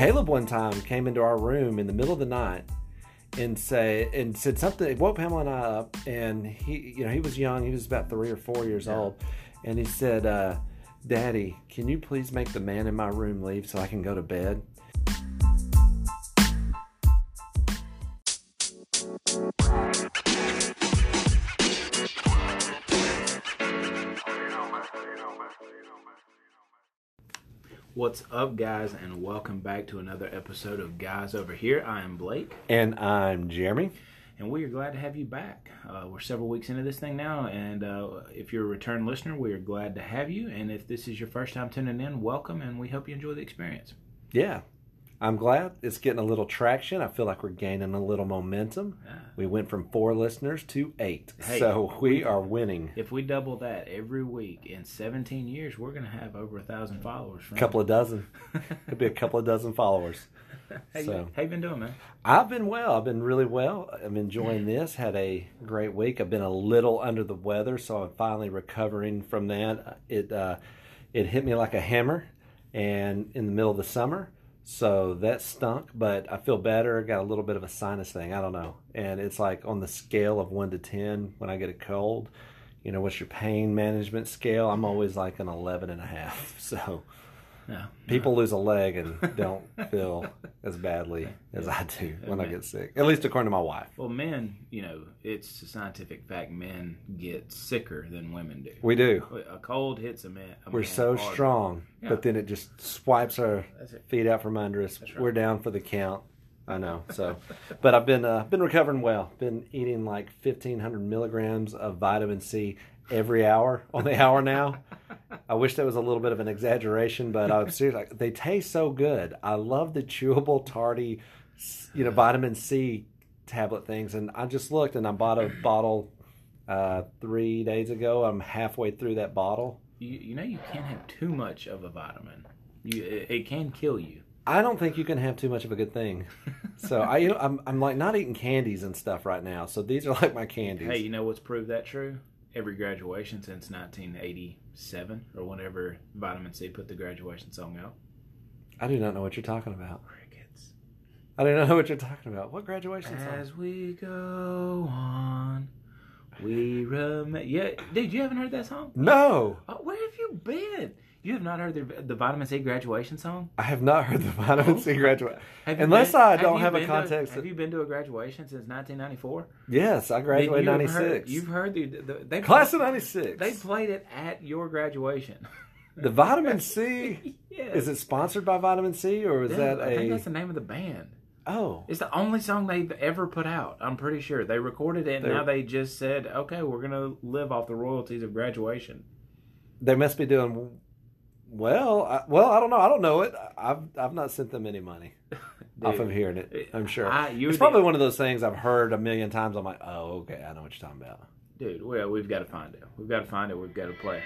Caleb one time came into our room in the middle of the night and say and said something. It woke Pamela and I up, and he, you know, he was young. He was about three or four years old, and he said, uh, "Daddy, can you please make the man in my room leave so I can go to bed?" What's up, guys, and welcome back to another episode of Guys Over Here. I am Blake, And I'm Jeremy. and we are glad to have you back. Uh, we're several weeks into this thing now, and uh, if you're a return listener, we are glad to have you. And if this is your first time tuning in, welcome, and we hope you enjoy the experience. Yeah, I'm glad it's getting a little traction. I feel like we're gaining a little momentum. We went from four listeners to eight, Hey, so we are winning. If we double that every week in 17 years, we're going to have over a thousand followers. A couple of dozen. Could be a couple of dozen followers. How, so- you, how you been doing, man? I've been well. I've been really well. I'm enjoying this. Had a great week. I've been a little under the weather, so I'm finally recovering from that. It uh, it hit me like a hammer, and in the middle of the summer, so that stunk. But I feel better. I got a little bit of a sinus thing. I don't know, and it's like on the scale of one to ten when I get a cold. You know, what's your pain management scale? I'm always like an 11 and a half. So No. people lose a leg and don't feel as badly as I do when I get sick. At least according to my wife. Well, men, you know, it's a scientific fact. Men get sicker than women do. We do. A cold hits a man. a We're man so hard. strong, Yeah. but then it just swipes our feet out from under us. right. We're down for the count. I know. So, but I've been uh, been recovering well. Been eating like fifteen hundred milligrams of vitamin C every hour on the hour now. I wish that was a little bit of an exaggeration, but I'm serious. Like, they taste so good. I love the chewable, tarty, you know, vitamin C tablet things. And I just looked and I bought a bottle uh, three days ago. I'm halfway through that bottle. You, you know, you can't have too much of a vitamin. You, it, it can kill you. I don't think you can have too much of a good thing. So I, you know, I'm, I'm like not eating candies and stuff right now. So these are like my candies. Hey, you know what's proved that true? Every graduation since 1987 or whenever Vitamin C put the graduation song out. I do not know what you're talking about. Crickets. I don't know what you're talking about. What graduation song? As we go on, we rem. Yeah, dude, you haven't heard that song? No, Oh, where have you been? You have not heard the, the Vitamin C graduation song? I have not heard the vitamin C oh. graduation. Have Unless been- I don't you have a been to- context. have you been to a graduation since 1994? yes, I graduated in you've heard- '96. You've heard the, the they Class of '96. They played it at your graduation. the vitamin C. yes. Is it sponsored by Vitamin C or is Yeah, that I think that's the name of the band. Oh, It's the only song they've ever put out. I'm pretty sure they recorded it. and They're- Now they just said, "Okay, we're gonna live off the royalties of graduation." they must be doing well. I, well, I don't know. I don't know it. I've I've not sent them any money off of hearing it. Eh, I'm sure. I- it's probably one of those things I've heard a million times. I'm like, oh, okay, I know what you're talking about. Dude, well, we've got to find it. We've got to find it. We've got to play. it.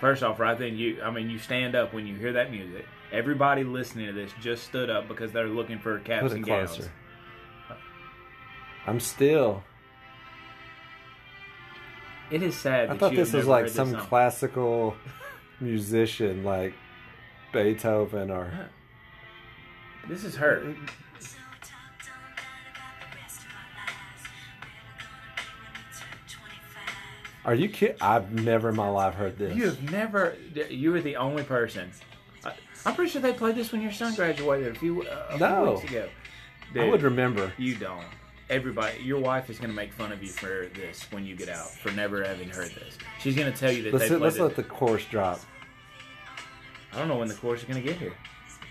First off, right then, you, I mean, you stand up when you hear that music. Everybody listening to this just stood up because they're looking for caps and closer. I'm still. It is sad. I thought this was like some classical musician, like Beethoven or. This is her. Are you kidding? I've never in my life heard this. You have never. You were the only person. I, I'm pretty sure they played this when your son graduated a few, uh, a No. few weeks ago. I would remember. You don't. Everybody, your wife is going to make fun of you for this when you get out for never having heard this. She's going to tell you that Let's they played let's it. let the chorus drop. I don't know when the chorus is going to get here.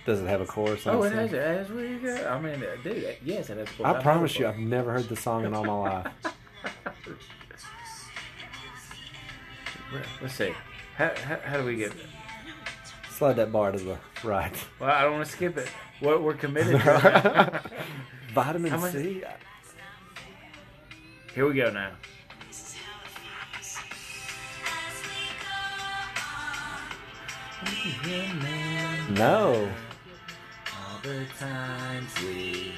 Does it have a chorus? Oh, it has it as we go. I mean, uh, dude, uh, yes, it has. a chorus. I I've promise you, I've never heard the song in all my life. Let's see. How, how, how do we get? Slide that bar to the right. Well, I don't want to skip it. We're, we're committed. to. Vitamin C. Here we go now. No. All the times we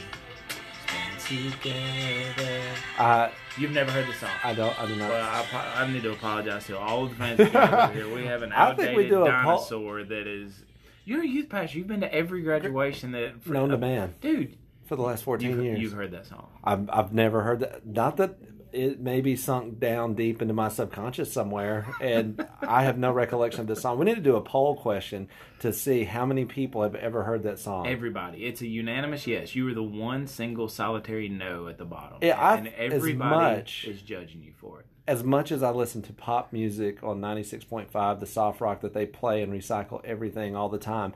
together. I You've never heard the song. I don't. I do not. Well, I, apo- I need to apologize to all the fans here. We have an I think we outdated do a po- dinosaur that is You're a youth pastor. You've been to every graduation that Known to man dude. for the last 14 You've, years. you've heard that song. I've, I've never heard that. Not that it maybe sunk down deep into my subconscious somewhere, and I have no recollection of this song. We need to do a poll question to see how many people have ever heard that song. Everybody, it's a unanimous yes. You were the one single solitary no at the bottom. Yeah, I've- and as everybody much- is judging you for it. as much as I listen to pop music on 96.5, the soft rock that they play and recycle everything all the time,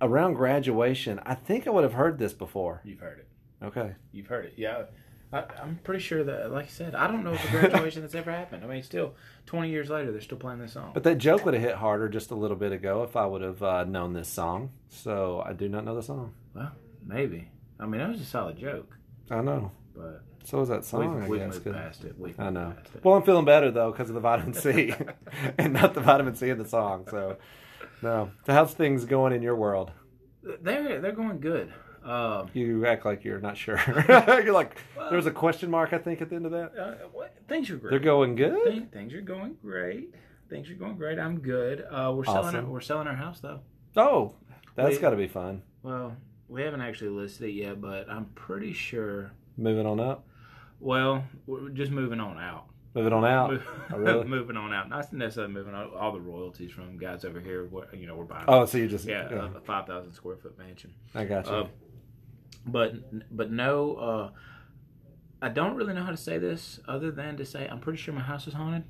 around graduation, I think I would have heard this before. You've heard it. Okay. You've heard it. Yeah. I, I'm pretty sure that, like I said, I don't know if a graduation that's ever happened. I mean, still, 20 years later, they're still playing this song. But that joke would have hit harder just a little bit ago if I would have uh, known this song. So I do not know the song. well, maybe. I mean, that was a solid joke, I know. but So was that song, we've, I guess. moved past it. We've I know. past it. Well, I'm feeling better though because of the vitamin C, and not the vitamin C in the song. So, no. So how's things going in your world? They're they're going good. Um, You act like you're not sure. you're like there was a question mark I think at the end of that. uh, what, things are great. They're going good. Thing- things are going great. Things are going great. I'm good. Uh, we're selling our, we're selling our house though. Oh, that's got to be fun. Well, we haven't actually listed it yet, but I'm pretty sure. Moving on up. Well, we're just moving on out. Moving on out. Move- Oh, really? moving on out. Not necessarily moving on. All the royalties from guys over here. what- You know, we're buying. Oh, so you just yeah, yeah, a five thousand square foot mansion. I got you. Uh, but but no, uh, I don't really know how to say this other than to say I'm pretty sure my house is haunted.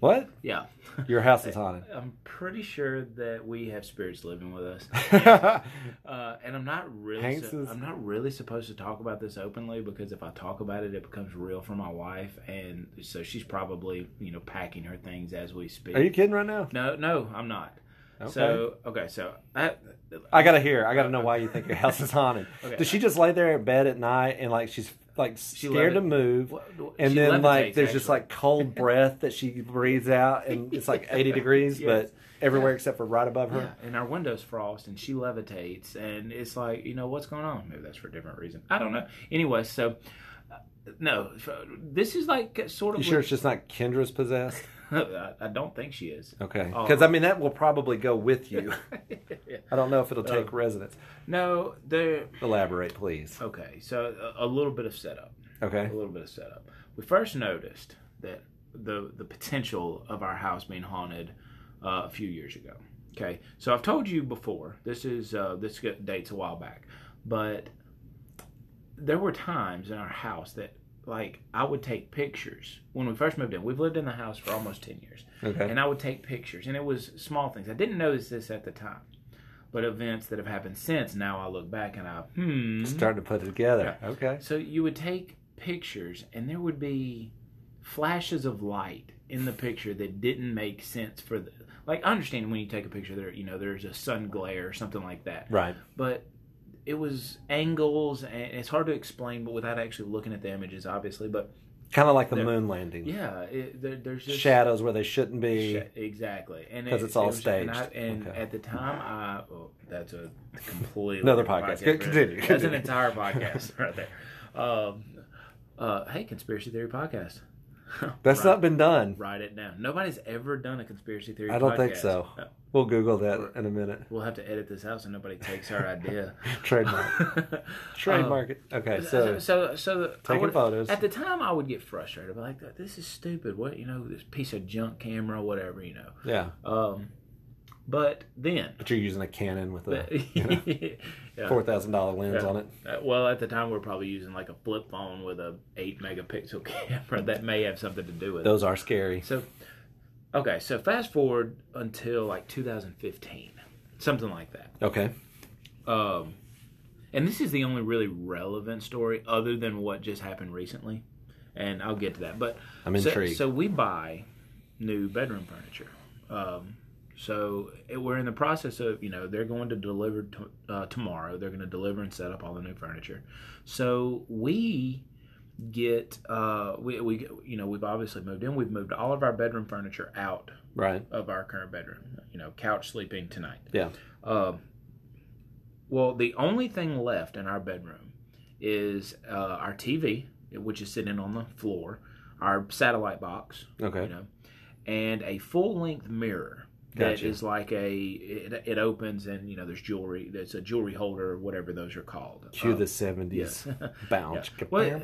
what? Yeah, Your house is haunted. I'm pretty sure that we have spirits living with us. Uh, and I'm not really su- I'm not really supposed to talk about this openly because if I talk about it, it becomes real for my wife, and so she's probably you know packing her things as we speak. Are you kidding right now? No, no, I'm not. Okay. So okay, so I, I gotta hear. I gotta know why you think your house is haunted. Okay. Does she just lay there in bed at night and like she's like She scared to move? And then like there's just like cold breath that she breathes out and it's like 80 degrees, Yes. but everywhere except for right above her. Yeah, and our windows frost, and she levitates, and it's like, you know, what's going on? Maybe that's for a different reason. I don't know. Anyway, so uh, no, this is like sort of. You sure it's just not Kendra's possessed? I, don't think she is. Okay, because I mean that will probably go with you. I don't know if it'll take Oh. residence. no, there. Elaborate, please. Okay, so a, a little bit of setup. Okay. A little bit of setup. We first noticed that the the potential of our house being haunted uh, a few years ago. Okay, so I've told you before. This is uh, this dates a while back, but there were times in our house that like I would take pictures when we first moved in. We've lived in the house for almost ten years, Okay. and I would take pictures, and it was small things. I didn't notice this at the time, but events that have happened since. Now I look back and I hmm. Starting to put it together. Okay. So you would take pictures, and there would be flashes of light in the picture that didn't make sense for the. Like I understand when you take a picture, there you know there's a sun glare or something like that, Right. but it was angles, and it's hard to explain, but without actually looking at the images, obviously. But Kind of like the There- moon landing. yeah, it, there, there's just Shadows where they shouldn't be. Sh- exactly, and 'Cause it- it's all it was- And, I- staged. and Okay. at the time, I oh, that's a completely Another podcast. right Continue, That's an entire podcast right there. Um, uh, hey, conspiracy theory podcast. That's not been done. Write it down. Nobody's ever done a conspiracy theory. I don't think so. We'll Google that in a minute. We'll have to edit this out so nobody takes our idea. Trademark. Trademark it. Okay, so so so I taking would- photos. At the time, I would get frustrated. I'd like, "This is stupid. What you know? This piece of junk camera, whatever. You know." yeah, Um, but then, but you're using a Canon with a yeah. four thousand dollar lens Yeah. on it. Uh, well, at the time, we are probably using like a flip phone with a eight megapixel camera. That may have something to do with it. Those are scary. So, okay, so fast forward until like 2015, something like that. Okay, Um, and this is the only really relevant story other than what just happened recently, and I'll get to that. But I'm so, intrigued. So we buy new bedroom furniture. Um, so it, we're in the process of you know they're going to deliver to, uh, tomorrow. They're going to deliver and set up all the new furniture. So we get uh, we we you know we've obviously moved in. We've moved all of our bedroom furniture out right. of our current bedroom. You know, couch sleeping tonight. Yeah. Um, well, the only thing left in our bedroom is uh, our TV, which is sitting on the floor, our satellite box, Okay. you know, and a full length mirror that Gotcha. is like a it, it opens and you know there's jewelry. There's a jewelry holder, or whatever those are called. Cue Um, the seventies bounce. Well,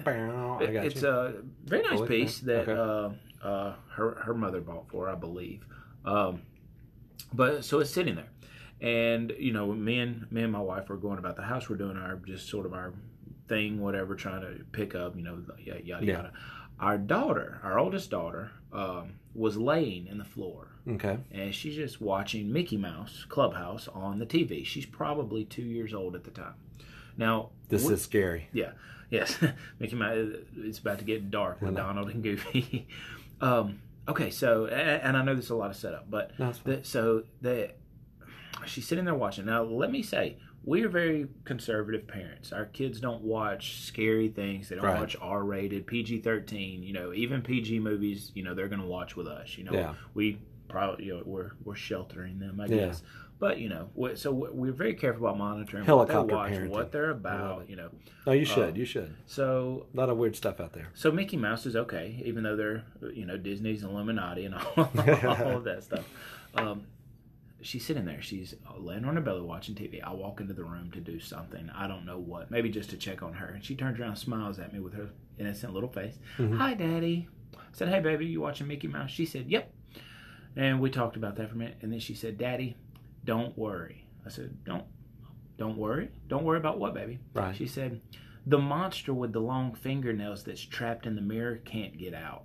I got it's you. a very nice piece clean? that uh, uh, her her mother bought for, I believe. Um, but so it's sitting there, and you know, me and me and my wife are going about the house. We're doing our just sort of our thing, whatever, trying to pick up, you know, yada yada. Yeah. yada. Our daughter, our oldest daughter, um, was laying in the floor okay. and she's just watching Mickey Mouse Clubhouse on the TV. She's probably two years old at the time. Now, This we- is scary. yeah, yes, Mickey Mouse. It's about to get dark with Donald and Goofy. um, okay, so and I know there's a lot of setup, but the, so the she's sitting there watching. Now, let me say. We are very conservative parents. Our kids don't watch scary things. They don't Right. watch R-rated, PG-13. You know, even PG movies. You know, they're going to watch with us. You know, Yeah. we probably you know we're we're sheltering them, I Yeah. guess. But you know, we- so we- we're very careful about monitoring Helicopter what they watch, parenting. what they're about. You know, No, you should. uh, you should. so A lot of weird stuff out there. so Mickey Mouse is okay, even though they're you know Disney's Illuminati and all, all of that stuff. Um, she's sitting there. She's laying on her belly watching TV. I walk into the room to do something. I don't know what. Maybe just to check on her. And she turns around, and smiles at me with her innocent little face. Mhm. Hi, Daddy. I said, Hey, baby, you watching Mickey Mouse? She said, Yep. And we talked about that for a minute. And then she said, Daddy, don't worry. I said, Don't, don't worry. Don't worry about what, baby? Right. She said, The monster with the long fingernails that's trapped in the mirror can't get out.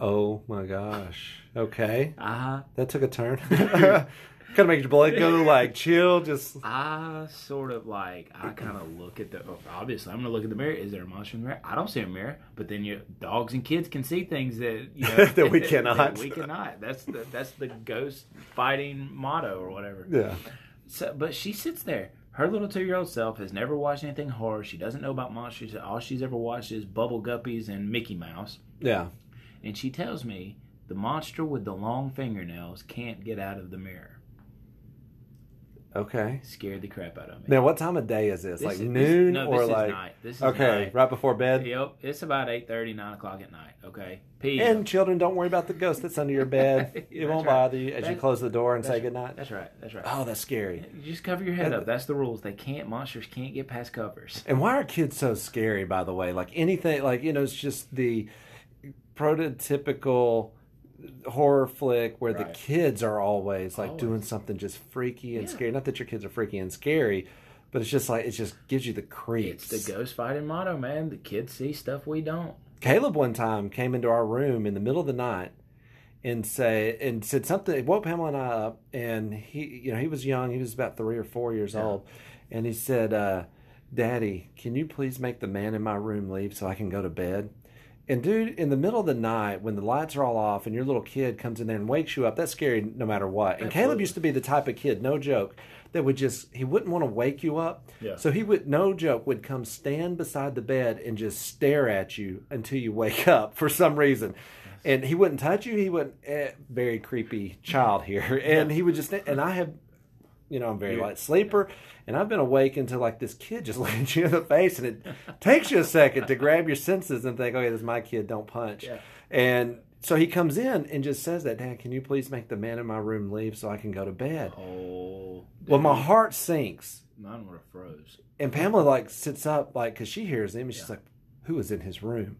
Oh my gosh. Okay. Uh huh. That took a turn. kind of makes your blood go like chill. Just I sort of like, I kind of look at the, obviously, I'm going to look at the mirror. Is there a monster in the mirror? I don't see a mirror. But then your dogs and kids can see things that, you know, That we cannot. we cannot. That's the, that's the ghost fighting motto or whatever. yeah. So, but she sits there. Her little two-year-old self has never watched anything horror. She doesn't know about monsters. All she's ever watched is Bubble Guppies and Mickey Mouse. Yeah. And she tells me the monster with the long fingernails can't get out of the mirror. Okay. Scared the crap out of me. Now, what time of day is this? This like is- this- noon no, or this is like? night. This is Okay, night. right before bed. Yep, it's about 8.30, 9 o'clock at night. Okay, P. And children, don't worry about the ghost that's under your bed. It won't right. bother you as you close the door and say that's- goodnight. That's right. That's right. Oh, that's scary. You just cover your head That- up. That's the rules. They can't. Monsters can't get past covers. And why are kids so scary? By the way, like anything, like you know, it's just the prototypical horror flick where the kids are always like Always. doing something just freaky and Yeah. scary. Not that your kids are freaky and scary, but it's just like it just gives you the creeps. It's the ghost fighting motto, man. The kids see stuff we don't. Caleb one time came into our room in the middle of the night and say and said something. It woke Pamela and I up, and he, you know, he was young. He was about three or four years Yeah. old, and he said, uh, "Daddy, can you please make the man in my room leave so I can go to bed?" And dude, in the middle of the night when the lights are all off and your little kid comes in there and wakes you up, that's scary no matter what. And Caleb used to be the type of kid, no joke, that would just he wouldn't want to wake you up. Yeah. So he would no joke would come stand beside the bed and just stare at you until you wake up for some reason. And he wouldn't touch you. He wouldn't. Eh, very creepy child here, and he would just. And I have, you know, I'm a very Yeah. light sleeper, and I've been awake until like this kid just at you in the face, and it takes you a second to grab your senses and think, oh, okay, this is my kid. Don't punch. Yeah. And so he comes in and just says that, Dad, can you please make the man in my room leave so I can go to bed? Oh. Well, my heart sinks. Mine would have froze. And Pamela like sits up like because she hears him and she's Yeah. like, "Who is in his room?"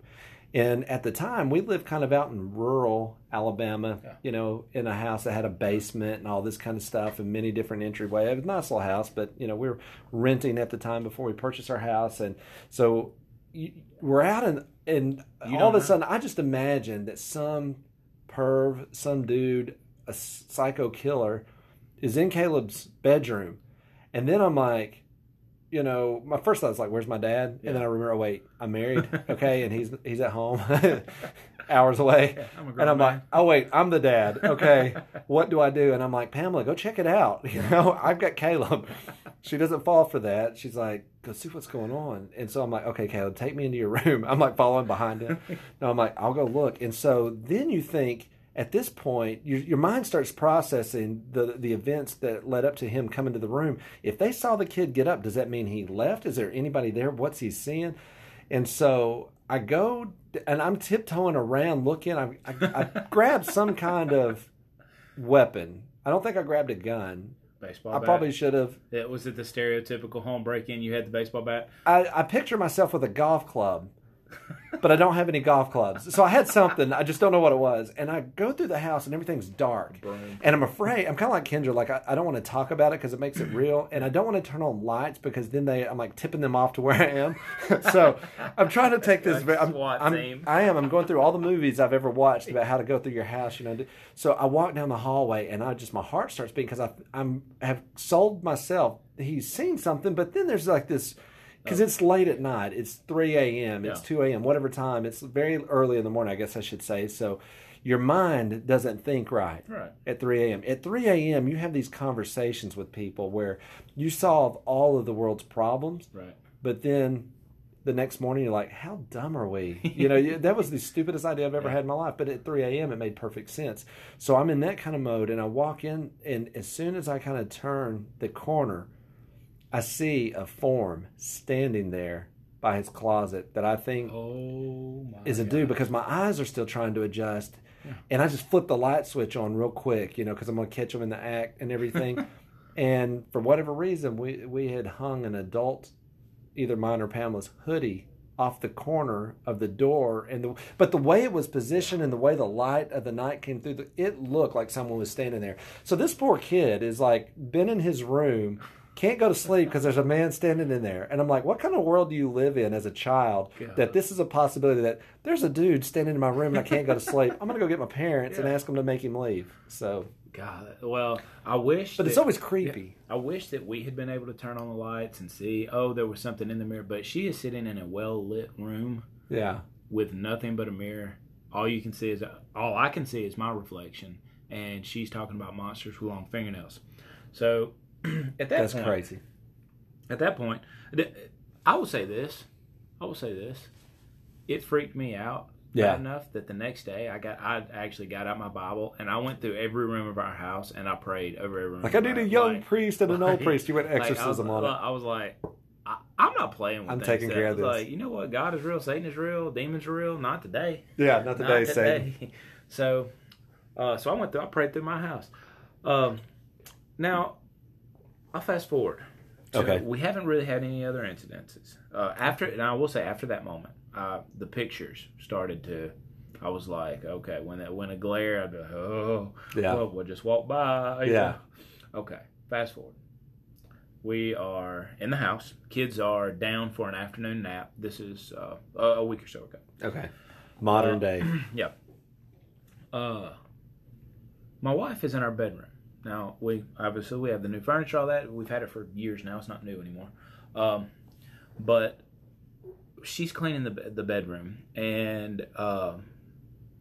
And at the time, we lived kind of out in rural Alabama, Yeah. you know, in a house that had a basement and all this kind of stuff and many different entryway. It was a nice little house, but you know, we were renting at the time before we purchased our house, and so we're out in and You all of a sudden, I just imagined that some perv, some dude, a psycho killer, is in Caleb's bedroom, and then I'm like you know, my first thought was like, "Where's my dad?" Yeah. And then I remember, oh, wait, I'm married, okay, and he's he's at home, hours away, Yeah, I'm and I'm man. like, "Oh wait, I'm the dad, okay." what do I do? And I'm like, Pamela, go check it out. You know, I've got Caleb. She doesn't fall for that. She's like, go see what's going on. And so I'm like, okay, Caleb, take me into your room. I'm like following behind him. No, I'm like, I'll go look. And so then you think at this point, your, your mind starts processing the the events that led up to him coming to the room. If they saw the kid get up, does that mean he left? Is there anybody there? What's he seeing? And so I go and I'm tiptoeing around looking. I, I, I grab some kind of weapon. I don't think I grabbed a gun. Baseball I bat. probably should have. It, was it the stereotypical home break in? You had the baseball bat. I, I picture myself with a golf club, but I don't have any golf clubs. So I had something. I just don't know what it was. And I go through the house and everything's dark. Broom. And I'm afraid. I'm kind of like Kendra. Like I, I don't want to talk about it because it makes it real, and I don't want to turn on lights because then they I'm like tipping them off to where I am. so I'm trying to take this. Like I'm, I'm. I am. I'm going through all the movies I've ever watched about how to go through your house. You know. So I walk down the hallway and I just my heart starts beating because I I'm have sold myself. He's seen something, but then there's like this. Because oh. it's late at night. It's 3 a.m. It's Yeah. 2 a.m. Whatever time. It's very early in the morning, I guess I should say. So your mind doesn't think right Right. at 3 a.m. At 3 a.m., you have these conversations with people where you solve all of the world's problems, Right. but then the next morning you're like, how dumb are we? You know, that was the stupidest idea I've ever had in my life. But at 3 a.m., it made perfect sense. So I'm in that kind of mode, and I walk in, and as soon as I kind of turn the corner, I see a form standing there by his closet that I think Oh my. is a God. dude because my eyes are still trying to adjust. And I just flip the light switch on real quick, you know, because I'm going to catch them in the act and everything. and for whatever reason, we, we had hung an adult, either mine or Pamela's hoodie off the corner of the door and the but the way it was positioned and the way the light of the night came through the, it looked like someone was standing there so this poor kid is like been in his room can't go to sleep because there's a man standing in there and i'm like what kind of world do you live in as a child God. that this is a possibility that there's a dude standing in my room and i can't go to sleep i'm gonna go get my parents and ask them to make him leave so God. Well, I wish. but it's always creepy I wish that we had been able to turn on the lights and see. Oh, there was something in the mirror. But she is sitting in a well lit room yeah with nothing but a mirror. All you can see is all I can see is my reflection, and she's talking about monsters with long fingernails. So at that that's point, crazy at that point, I will say this. I will say this. It freaked me out Yeah. enough that the next day I got I actually got out my Bible and I went through every room of our house and I prayed over every room. like i did a young like- priest and an old like- priest you went like, I was- exorcism on it I was like, I, I'm not playing with. I'm taking care of this. Like, you know what? God is real. Satan is real. Demons are real. Not today. yeah not today Not Satan. today. So, uh, so I went through. I prayed through my house. Um, now, I'll fast forward. Okay. We haven't really had any other incidences uh, after. And I will say, after that moment, uh, the pictures started to. I was like, okay, when that when a glare, I'd be like, oh, Yeah. well, we'll just walk by. Yeah. know. Okay. Fast forward. We are in the house. Kids are down for an afternoon nap. This is uh, a week or so ago. okay modern Uh, day Uh, my wife is in our bedroom. Now we obviously we have the new furniture, all that. We've had it for years now. It's not new anymore. Um, but she's cleaning the the bedroom, and um,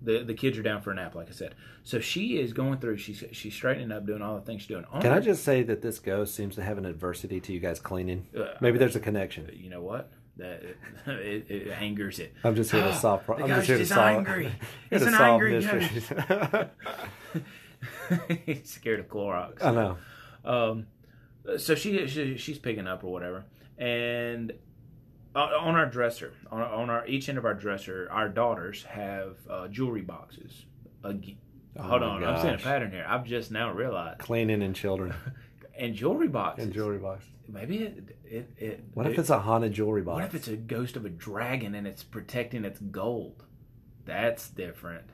the the kids are down for a nap, like I said. So she is going through. She's she's straightening up, doing all the things she's doing. On Can I just say that this ghost seems to have an adversity to you guys cleaning? uh, Maybe there's a connection. You know what? That it, it angers it. I'm just here to solve. Pro- I'm just here to solve. angry. It's an angry mysteries. He's scared of Clorox. I know. Um, so she, she she's picking up or whatever, and on on our dresser, on, on our each end of our dresser, our daughters have uh, jewelry boxes. Ag- Oh Hold on, I'm seeing a pattern here. I've just now realized. Cleaning and children And jewelry boxes. and jewelry box. Maybe it it, it What if it- it's a haunted jewelry box? what if it's a ghost of a dragon and it's protecting its gold? That's different.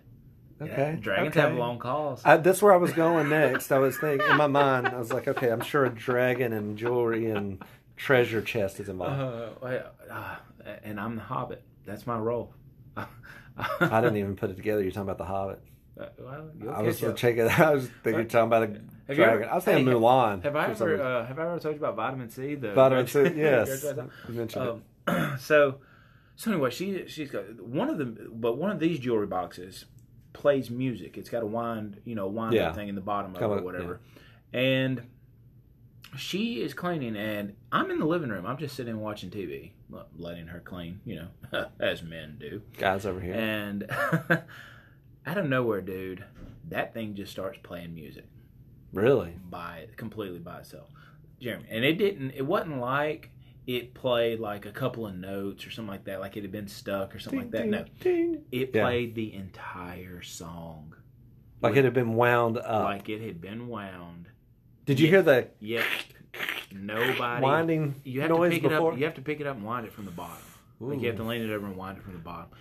Okay. Yeah, dragons okay. have long calls. I, that's where I was going next. I was thinking in my mind. I was like, okay, I'm sure a dragon and jewelry and treasure chest is involved. Uh, uh, and I'm the Hobbit. That's my role. I didn't even put it together. You're talking about the Hobbit. Uh, well, I was up. checking. I was thinking you're talking about a Have dragon. ever- I was thinking hey, Mulan. Have I ever uh, have I ever told you about vitamin C? The Vitamin C. Yes, Um, you mentioned it. so so anyway, she she's got one of the but one of these jewelry boxes plays music. It's got a wind, you know, wind Yeah. thing in the bottom of it Kinda, or whatever. And she is cleaning, and I'm in the living room. I'm just sitting watching TV, letting her clean, you know, as men do. Guys over here. And out of nowhere, dude, that thing just starts playing music really? by completely by itself, Jeremy. And it didn't. It wasn't like it played like a couple of notes or something like that, like it had been stuck or something like that. No, Ding, ding. it Yeah. played the entire song. Like it had been wound up. like it had been wound. Did you hear the Yet nobody winding You have to pick before? it up. You have to pick it up and wind it from the bottom. Like you have to lean it over and wind it from the bottom.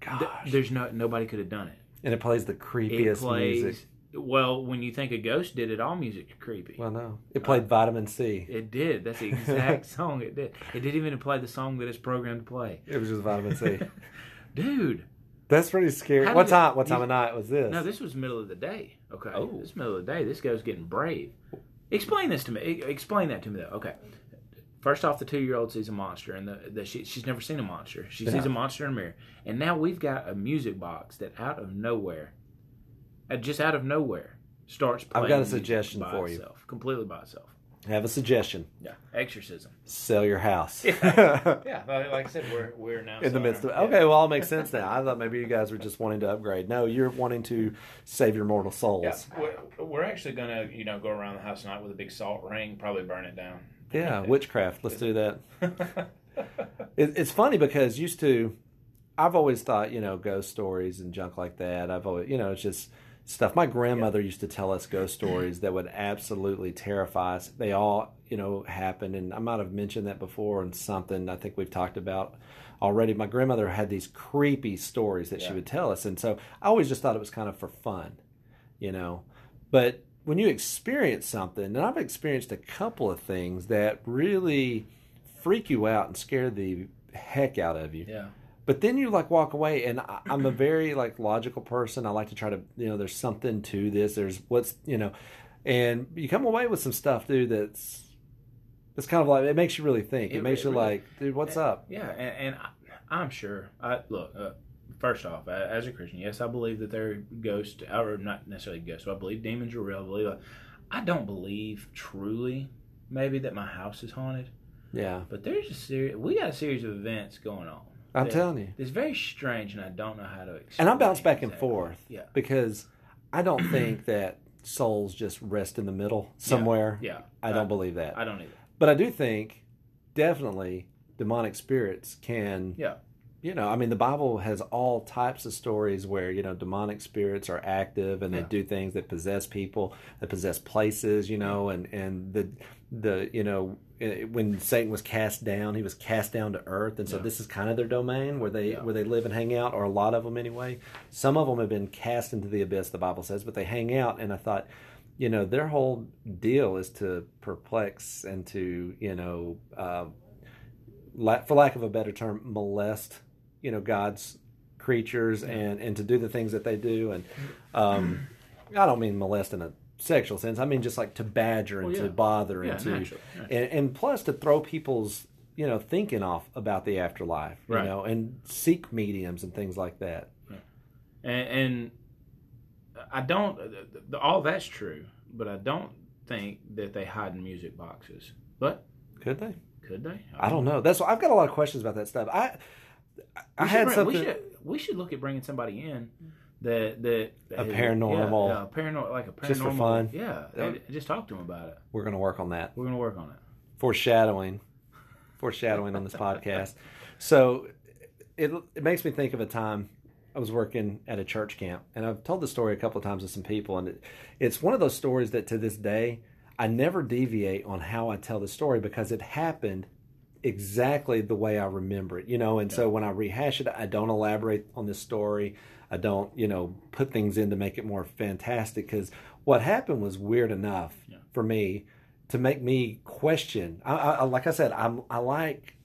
Th- Gosh. there's no nobody could have done it. and it plays the It creepiest plays music. Well when you think a ghost did it. All music's creepy. Well, no, it played Vitamin C. It did. That's the exact song it did. It didn't even play the song that it's programmed to play. It was just Vitamin C. Dude, That's pretty scary. What did it- time? What time you- of night was this? no, this was middle of the day. Okay, Oh. this is middle of the day. This guy's getting brave. Explain this to me. Explain that to me though. Okay. First off, the two-year-old sees a monster, and the, the she, she's never seen a monster. She sees a monster in a mirror, and now we've got a music box that out of nowhere, uh, Uh, just out of nowhere, starts playing. I've got a suggestion by for you. completely by itself. I have a suggestion. Yeah, exorcism. Sell your house. Yeah, like I said, we're we're now In the midst of okay, well, all makes sense now. I thought maybe you guys were just wanting to upgrade. No, you're wanting to save your mortal souls. Yeah, we're, we're actually gonna you know go around the house tonight with a big salt ring, probably burn it down. Yeah, witchcraft. Let's do that. It, it's funny because used to, I've always thought you know ghost stories and junk like that. I've always you know it's just stuff. My grandmother used to tell us ghost stories that would absolutely terrify us. They all you know happened, and I might have mentioned that before and something I think we've talked about already. My grandmother had these creepy stories that she would tell us, and so I always just thought it was kind of for fun, you know. But when you experience something, and I've experienced a couple of things that really freak you out and scare the heck out of you. yeah, But then you like walk away, and I, I'm a very like logical person. I like to try to, you know, there's something to this. There's what's, you know, and you come away with some stuff, dude. That's it's kind of like it makes you really think. It, It makes you really- like, dude, what's up? yeah, and, and I, I'm sure. I look. Uh, First off, as a Christian, yes, I believe that there are ghosts, or not necessarily ghosts. But I believe demons are real. I believe. I don't believe truly, maybe that my house is haunted. Yeah, But there's a series. We got a series of events going on. I'm telling you. It's very strange, and I don't know how to explain. And I bounce back and exactly. forth. Yeah. because I don't think that souls just rest in the middle somewhere. Yeah. I don't believe that. I don't either. But I do think definitely demonic spirits can Yeah. you know, I mean the Bible has all types of stories where, you know, demonic spirits are active and they do things that possess people, that possess places, you know, and and the the you know, eh, when Satan was cast down, he was cast down to earth and so Yeah. this is kind of their domain where they Yeah. where they live and hang out or a lot of them anyway. Some of them have been cast into the abyss the Bible says, but they hang out and I thought you know their whole deal is to perplex and to you know uh, la- for lack of a better term molest you know god's creatures and and to do the things that they do and um i don't mean molest in a sexual sense i mean just like to badger and Well, to yeah. bother Yeah, and to naturally, and, and plus to throw people's you know thinking off about the afterlife you Right. know and seek mediums and things like that and, and I don't. All that's true, but I don't think that they hide in music boxes. But could they could they? i don't know that's i've got a lot of questions about that stuff i i had bring- something We should, we should look at bringing somebody in that that A paranormal- yeah, yeah, paranormal, like a paranormal, Just for fun? Yeah, just talk to them about it. we're going to work on that We're gonna work on it. foreshadowing foreshadowing on this podcast so it, it makes me think of a time i was working at a church camp and i've told the story a couple of times with some people and it, it's one of those stories that to this day i never deviate on how i tell the story because it happened exactly the way i remember it you know and so when i rehash it i don't elaborate on this story i don't you know put things in to make it more fantastic because what happened was weird enough Yeah. for me to make me question. I, I, like I said, I'm I like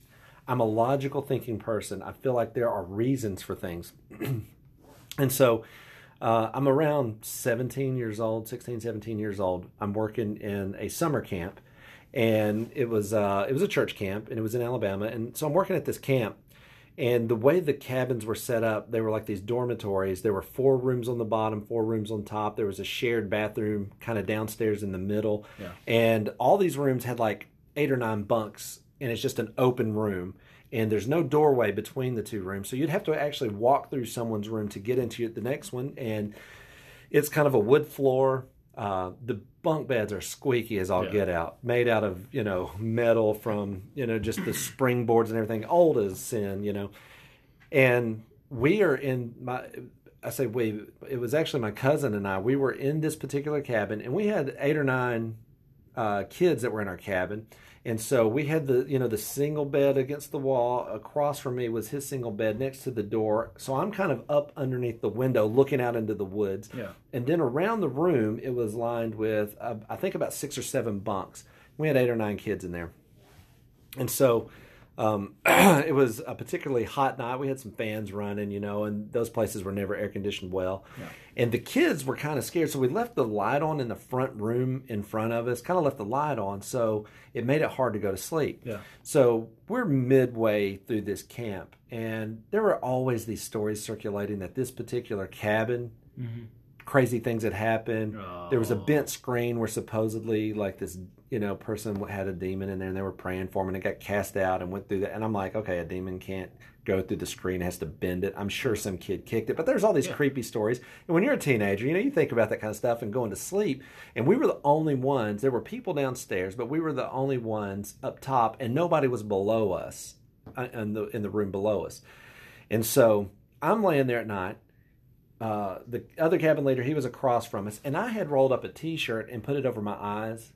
I'm a logical thinking person. I feel like there are reasons for things, and so uh, I'm around 17 years old, 16, 17 years old. I'm working in a summer camp, and it was uh, it was a church camp, and it was in Alabama, and so I'm working at this camp. And the way the cabins were set up, they were like these dormitories. There were four rooms on the bottom, four rooms on top. There was a shared bathroom kind of downstairs in the middle. Yeah. And all these rooms had like eight or nine bunks, and it's just an open room. And there's no doorway between the two rooms. So you'd have to actually walk through someone's room to get into the next one. And it's kind of a wood floor. Uh, the bunk beds are squeaky as all Yeah. get out, made out of you know metal from you know just the springboards and everything, old as sin, you know. And we are in my I say we. It was actually my cousin and I. We were in this particular cabin, and we had eight or nine uh, kids that were in our cabin. And so we had the you know the single bed against the wall. Across from me was his single bed next to the door. So I'm kind of up underneath the window looking out into the woods. Yeah. And then around the room it was lined with uh, I think about six or seven bunks. We had eight or nine kids in there. And so um, it was a particularly hot night. We had some fans running, you know, and those places were never air conditioned well. Yeah. And the kids were kind of scared, so we left the light on in the front room in front of us. Kind of left the light on, so it made it hard to go to sleep. Yeah. So we're midway through this camp, and there were always these stories circulating that this particular cabin. Crazy things had happened. There was a Oh. bent screen where supposedly, like this, you know, person had a demon in there, and they were praying for him, and it got cast out and went through that. And I'm like, okay, a demon can't go through the screen; it has to bend it. I'm sure some kid kicked it, but there's all these Yeah. creepy stories. And when you're a teenager, you know, you think about that kind of stuff and going to sleep. And we were the only ones. There were people downstairs, but we were the only ones up top, and nobody was below us uh, in the in the room below us. And so I'm laying there at night. Uh, the other cabin leader, he was across from us, and I had rolled up a T-shirt and put it over my eyes,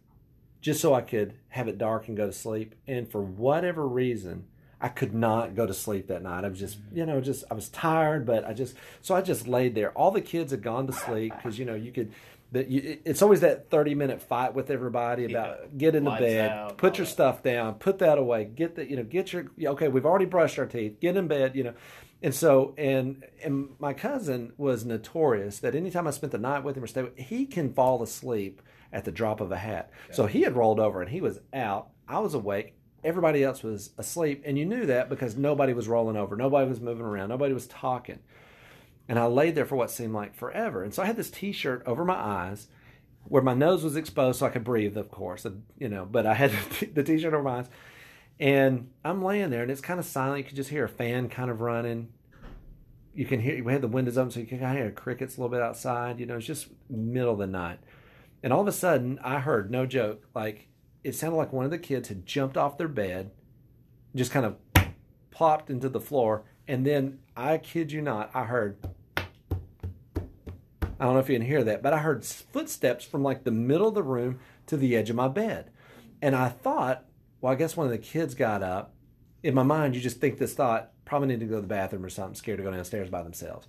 just so I could have it dark and go to sleep. And for whatever reason, I could not go to sleep that night. I was just, you know, just I was tired, but I just so I just laid there. All the kids had gone to sleep because you know you could. That you, it's always that thirty minute fight with everybody about get into Lights bed, out, put your that. stuff down, put that away, get the you know get your okay. We've already brushed our teeth. Get in bed, you know. And so and and my cousin was notorious that anytime I spent the night with him or stayed, with, he can fall asleep at the drop of a hat. So he had rolled over and he was out. I was awake. Everybody else was asleep, and you knew that because nobody was rolling over, nobody was moving around, nobody was talking. And I laid there for what seemed like forever. And so I had this T-shirt over my eyes, where my nose was exposed, so I could breathe, of course, you know. But I had the T-shirt over my eyes, and I'm laying there, and it's kind of silent. You could just hear a fan kind of running. You can hear we had the windows open, so you can kind of hear crickets a little bit outside. You know, it's just middle of the night, and all of a sudden, I heard no joke, like it sounded like one of the kids had jumped off their bed, just kind of plopped into the floor, and then I kid you not, I heard. I don't know if you can hear that, but I heard footsteps from like the middle of the room to the edge of my bed. And I thought, well, I guess one of the kids got up. In my mind, you just think this thought, probably need to go to the bathroom or something, scared to go downstairs by themselves.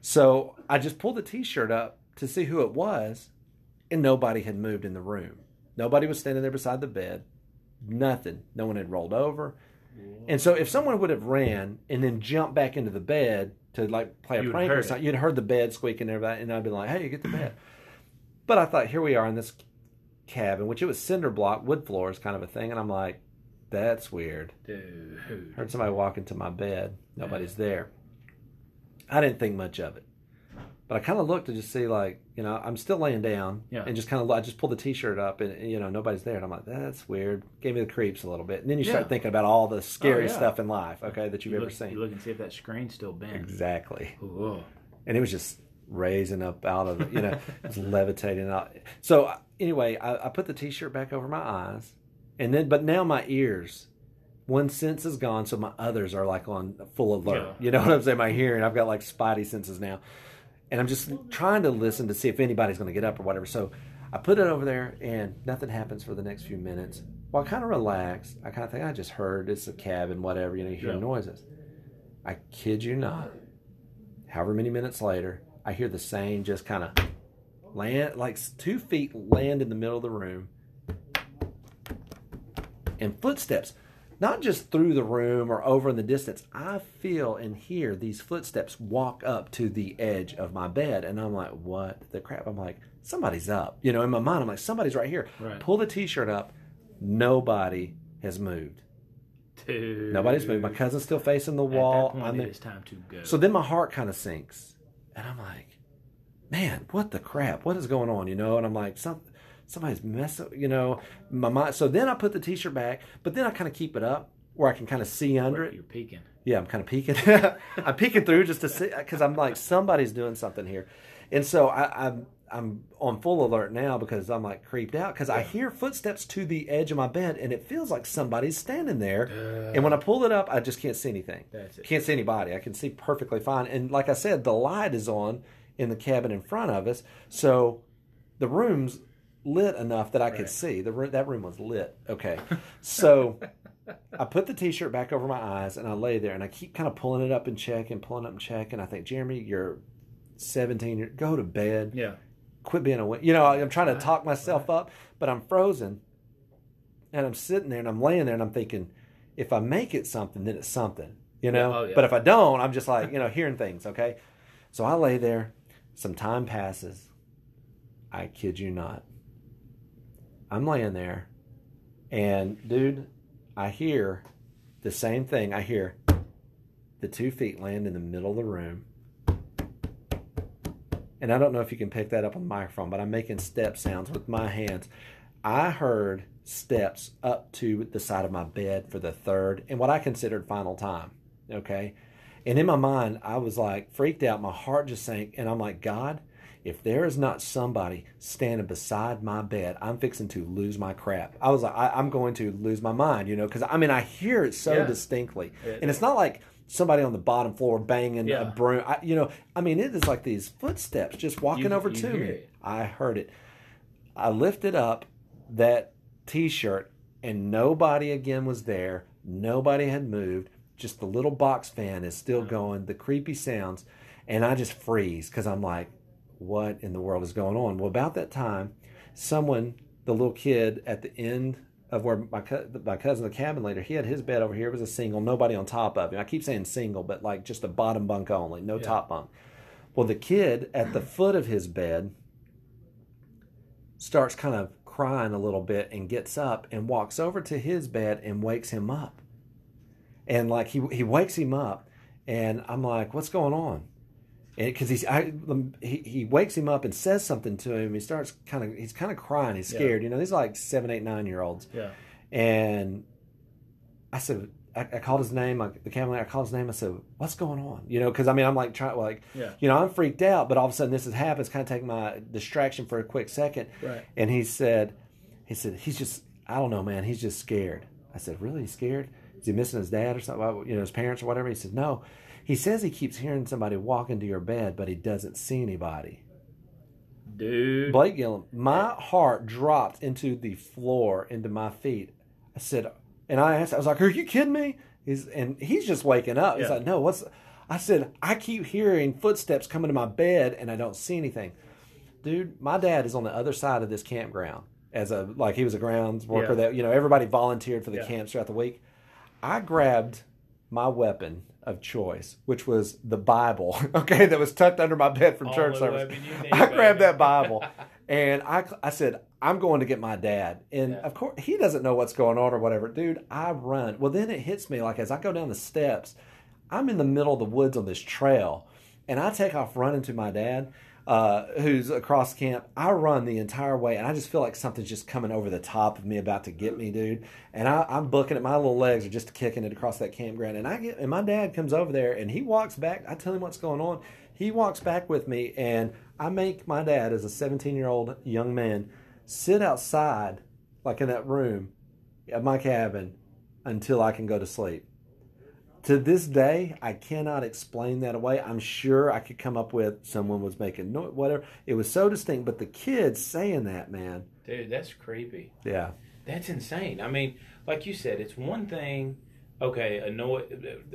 So I just pulled the t shirt up to see who it was, and nobody had moved in the room. Nobody was standing there beside the bed. Nothing. No one had rolled over. And so if someone would have ran and then jumped back into the bed to like play a You would prank or it. something, you'd heard the bed squeaking and everything, and I'd been like, "Hey, get the bed." but I thought, here we are in this cabin, which it was cinder block, wood floors, kind of a thing, and I'm like, "That's weird." Dude. Heard somebody walk into my bed. Nobody's there. I didn't think much of it, but I kind of looked to just see, like, you know, I'm still laying down, Yeah. and just kind of, I just pulled the t-shirt up, and you know, nobody's there, and I'm like, that's weird. Gave me the creeps a little bit, and then you start thinking about all the scary Oh, yeah. stuff in life, okay, that you've You ever look, seen. You look and see if that screen's still bent. Exactly, Ooh. and it was just raising up out of it, you know, it's levitating out. So uh, anyway, I, I put the t-shirt back over my eyes, and then, but now my ears. One sense is gone, so my others are like on full alert. Yeah. You know what I'm saying? My hearing, I've got like spidey senses now, and I'm just trying to listen to see if anybody's going to get up or whatever. So I put it over there, and nothing happens for the next few minutes. Well, I kind of relax. I kind of think I just heard it's a cabin, whatever. You know, you hear Yeah. noises. I kid you not. However many minutes later, I hear the same just kind of land, like two feet land in the middle of the room, and footsteps not just through the room or over in the distance. I feel and hear these footsteps walk up to the edge of my bed, and I'm like, "What the crap?" I'm like, "Somebody's up." You know, in my mind, I'm like, "Somebody's right here." Right. Pull the t-shirt up. Nobody has moved. Dude. Nobody's moved. My cousin's still facing the At wall. that point, I'm it there. is time to go. So then my heart kind of sinks, and I'm like, "Man, what the crap? What is going on?" You know, and I'm like, "Some somebody's messing." You know, my mind. So then I put the t-shirt back, but then I kind of keep it up where I can kind of see under it. You're peeking. Yeah, I'm kind of peeking. I'm peeking through just to see because I'm like somebody's doing something here, and so I, I I'm on full alert now because I'm like creeped out because I hear footsteps to the edge of my bed and it feels like somebody's standing there. Uh, and when I pull it up, I just can't see anything. That's it. Can't see anybody. I can see perfectly fine. And like I said, the light is on in the cabin in front of us, so the room's lit enough that I could see. The room, that room was lit. Okay, so I put the t-shirt back over my eyes and I lay there and I keep kind of pulling it up and check and pulling up and check and I think Jeremy, you're 17. You're, go to bed. yeah. Quit being a win. You know, I'm trying to talk myself up, but I'm frozen. And I'm sitting there and I'm laying there and I'm thinking, if I make it something, then it's something. You know. Oh, yeah. But if I don't, I'm just like you know hearing things. Okay. So I lay there. Some time passes. I kid you not. I'm laying there, and dude, I hear the same thing. I hear the two feet land in the middle of the room. And I don't know if you can pick that up on the microphone, but I'm making step sounds with my hands. I heard steps up to the side of my bed for the third and what I considered final time. Okay. And in my mind, I was like freaked out. My heart just sank. And I'm like, God, if there is not somebody standing beside my bed, I'm fixing to lose my crap. I was like, I, I'm going to lose my mind, you know, because I mean, I hear it so Yeah. distinctly. It- and it's not like somebody on the bottom floor banging Yeah. a broom. I, you know, I mean, it is like these footsteps just walking You- over you to me. it. I heard it. I lifted up that t shirt, and nobody again was there. Nobody had moved. Just the little box fan is still going, the creepy sounds, and I just freeze because I'm like, what in the world is going on? Well, about that time, someone, the little kid at the end of where my, co- my cousin, the cabin leader, he had his bed over here. It was a single, nobody on top of him. I keep saying single, but like just a bottom bunk only, no Yeah. top bunk. Well, the kid at the foot of his bed starts kind of crying a little bit and gets up and walks over to his bed and wakes him up. And like he he wakes him up, and I'm like, "What's going on?" And because he's I, um, he he wakes him up and says something to him. He starts kind of he's kind of crying. He's Yeah. scared. You know, these are like seven, eight, nine year olds. Yeah. And I said, I, I called his name. Like the camera, I called his name. I said, "What's going on?" You know, because I mean, I'm like trying, like, Yeah. you know, I'm freaked out. But all of a sudden, this has happened. It's kind of taking my distraction for a quick second. Right. And he said, he said, he's just, I don't know, man. He's just scared. I said, really? He's scared? Is he missing his dad or something? You know, his parents or whatever? He said, no. He says he keeps hearing somebody walk into your bed, but he doesn't see anybody. Dude. Blake Gillum, my heart dropped into the floor, into my feet. I said, and I asked, I was like, "Are you kidding me?" He's and he's just waking up. He's Yeah. like, "No, what's?" I said, "I keep hearing footsteps coming to my bed, and I don't see anything." Dude, my dad is on the other side of this campground as a like he was a grounds worker Yeah. that you know everybody volunteered for the Yeah. camps throughout the week. I grabbed my weapon of choice, which was the Bible, okay, that was tucked under my bed from church service. I grabbed that Bible and I, I said, I'm going to get my dad. And Yeah. of course, he doesn't know what's going on or whatever. Dude, I run. Well, then it hits me like as I go down the steps, I'm in the middle of the woods on this trail and I take off running to my dad. Uh, who's across camp? I run the entire way, and I just feel like something's just coming over the top of me, about to get me, dude. And I, I'm booking it. My little legs are just kicking it across that campground, and I get, and my dad comes over there, and he walks back. I tell him what's going on. He walks back with me, and I make my dad, as a 17 year old young man, sit outside, like in that room at my cabin, until I can go to sleep. To this day, I cannot explain that away. I'm sure I could come up with someone was making noise, whatever. It was so distinct, but the kids saying that, man, Dude, that's creepy. yeah, That's insane. I mean, like you said, it's one thing. Okay, a noise.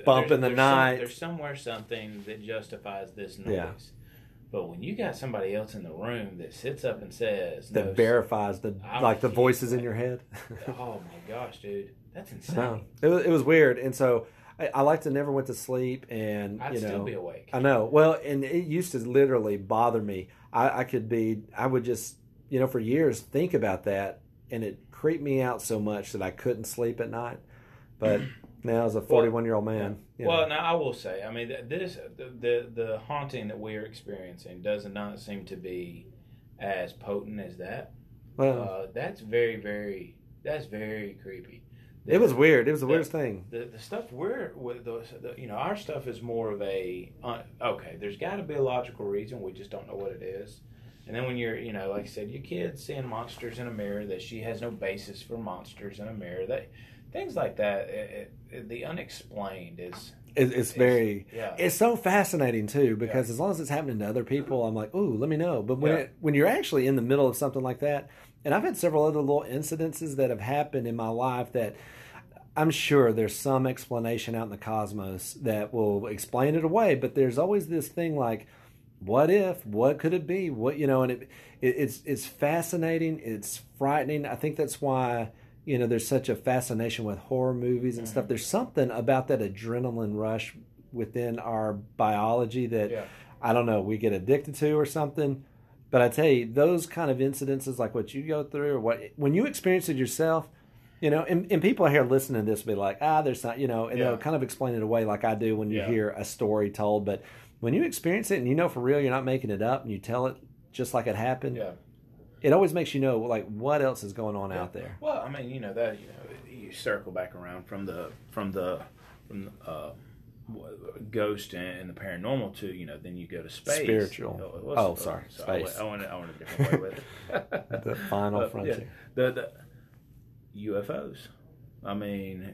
Bump in the night. there's somewhere something that justifies this noise. Yeah. But when you got somebody else in the room that sits up and says, that no, verifies the I'm like the voices in your head. "Oh my gosh, dude, that's insane." no, it was it was weird, and so I, I like to never went to sleep, and I'd you still be awake. I know. Well, and it used to literally bother me. I, I could be, I would just, you know, for years think about that, and it creeped me out so much that I couldn't sleep at night. But now, as a 41 year old man, you know, Well, now I will say, I mean, this the, the the haunting that we are experiencing does not seem to be as potent as that. well, Uh, that's very, very, that's very creepy. The- it was weird. It was the the- weirdest thing. The, the stuff we're with the, the you know our stuff is more of a uh, okay. There's got to be a logical reason. We just don't know what it is, And then when you're, you know, like I said, your kid's seeing monsters in a mirror that she has no basis for monsters in a mirror. That things like that. It, it, the unexplained is. It, it's very. Yeah. It's so fascinating too because as long as it's happening to other people, I'm like, ooh, let me know. But when Yeah. it, when you're actually in the middle of something like that, and I've had several other little incidences that have happened in my life that I'm sure there's some explanation out in the cosmos that will explain it away. But there's always this thing like, what if? What could it be? What you know? And it, it it's it's fascinating. It's frightening. I think that's why you know there's such a fascination with horror movies and stuff. Mm-hmm. There's something about that adrenaline rush within our biology that Yeah. I don't know we get addicted to or something. But I tell you, those kind of incidences like what you go through or what when you experience it yourself, you know, and, and people here listening to this will be like, ah, there's not, you know, and Yeah. they'll kind of explain it away like I do when you Yeah. hear a story told. But when you experience it and you know for real, you're not making it up and you tell it just like it happened, Yeah. it always makes you know like what else is going on out there. Well, I mean, you know that you know you circle back around from the from the from the, uh, ghost and, and the paranormal to you know then you go to space. Spiritual. Oh, Oh, sorry, so space. I went, I went, I went a different way with it. The final yeah. frontier. The the UFOs. I mean,